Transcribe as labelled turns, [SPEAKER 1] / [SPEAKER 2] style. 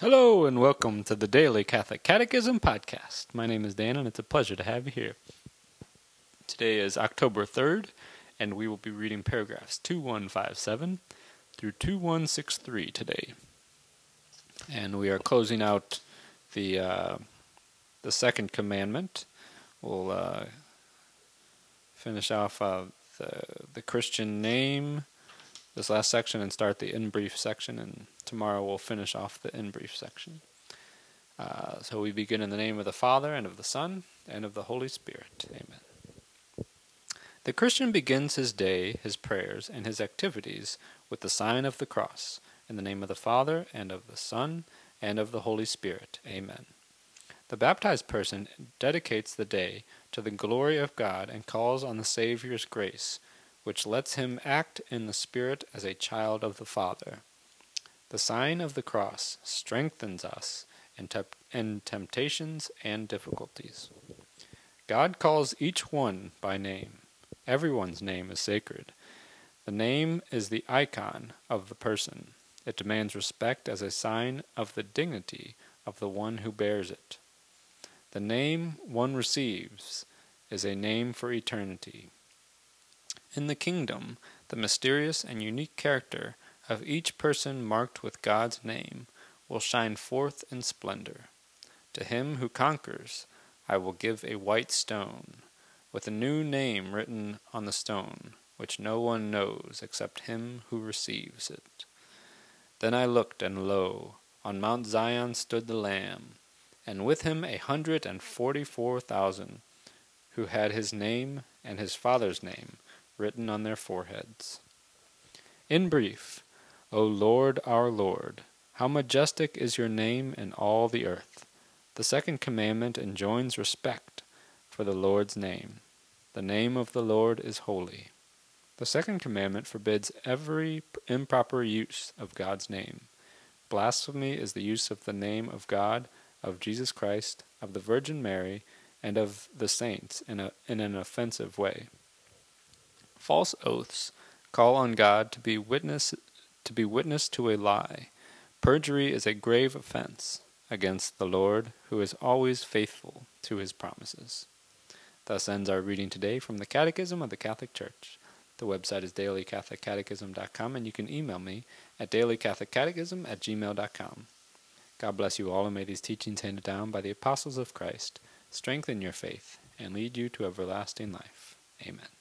[SPEAKER 1] Hello and welcome to the Daily Catholic Catechism Podcast. My name is Dan and it's a pleasure to have you here. Today is October 3rd and we will be reading paragraphs 2157 through 2163 today. And we are closing out the uh, the second commandment. We'll uh, finish off uh, the the Christian name this last section and start the in brief section, and tomorrow we'll finish off the in brief section. Uh, so we begin in the name of the Father, and of the Son, and of the Holy Spirit. Amen. The Christian begins his day, his prayers, and his activities with the sign of the cross, in the name of the Father, and of the Son, and of the Holy Spirit. Amen. The baptized person dedicates the day to the glory of God and calls on the Saviour's grace which lets him act in the Spirit as a child of the Father. The sign of the cross strengthens us in, te- in temptations and difficulties. God calls each one by name. Everyone's name is sacred. The name is the icon of the person. It demands respect as a sign of the dignity of the one who bears it. The name one receives is a name for eternity. In the kingdom, the mysterious and unique character of each person marked with God's name will shine forth in splendor. To him who conquers, I will give a white stone, with a new name written on the stone, which no one knows except him who receives it. Then I looked, and lo, on Mount Zion stood the Lamb, and with him a hundred and forty four thousand, who had his name and his father's name written on their foreheads. In brief, O Lord our Lord, how majestic is your name in all the earth. The second commandment enjoins respect for the Lord's name. The name of the Lord is holy. The second commandment forbids every improper use of God's name. Blasphemy is the use of the name of God, of Jesus Christ, of the Virgin Mary, and of the saints in, a, in an offensive way. False oaths call on God to be witness to be witness to a lie. Perjury is a grave offense against the Lord, who is always faithful to his promises. Thus ends our reading today from the Catechism of the Catholic Church. The website is dailycatholiccatechism.com, and you can email me at dailycatholiccatechism at gmail.com. God bless you all, and may these teachings handed down by the apostles of Christ strengthen your faith and lead you to everlasting life. Amen.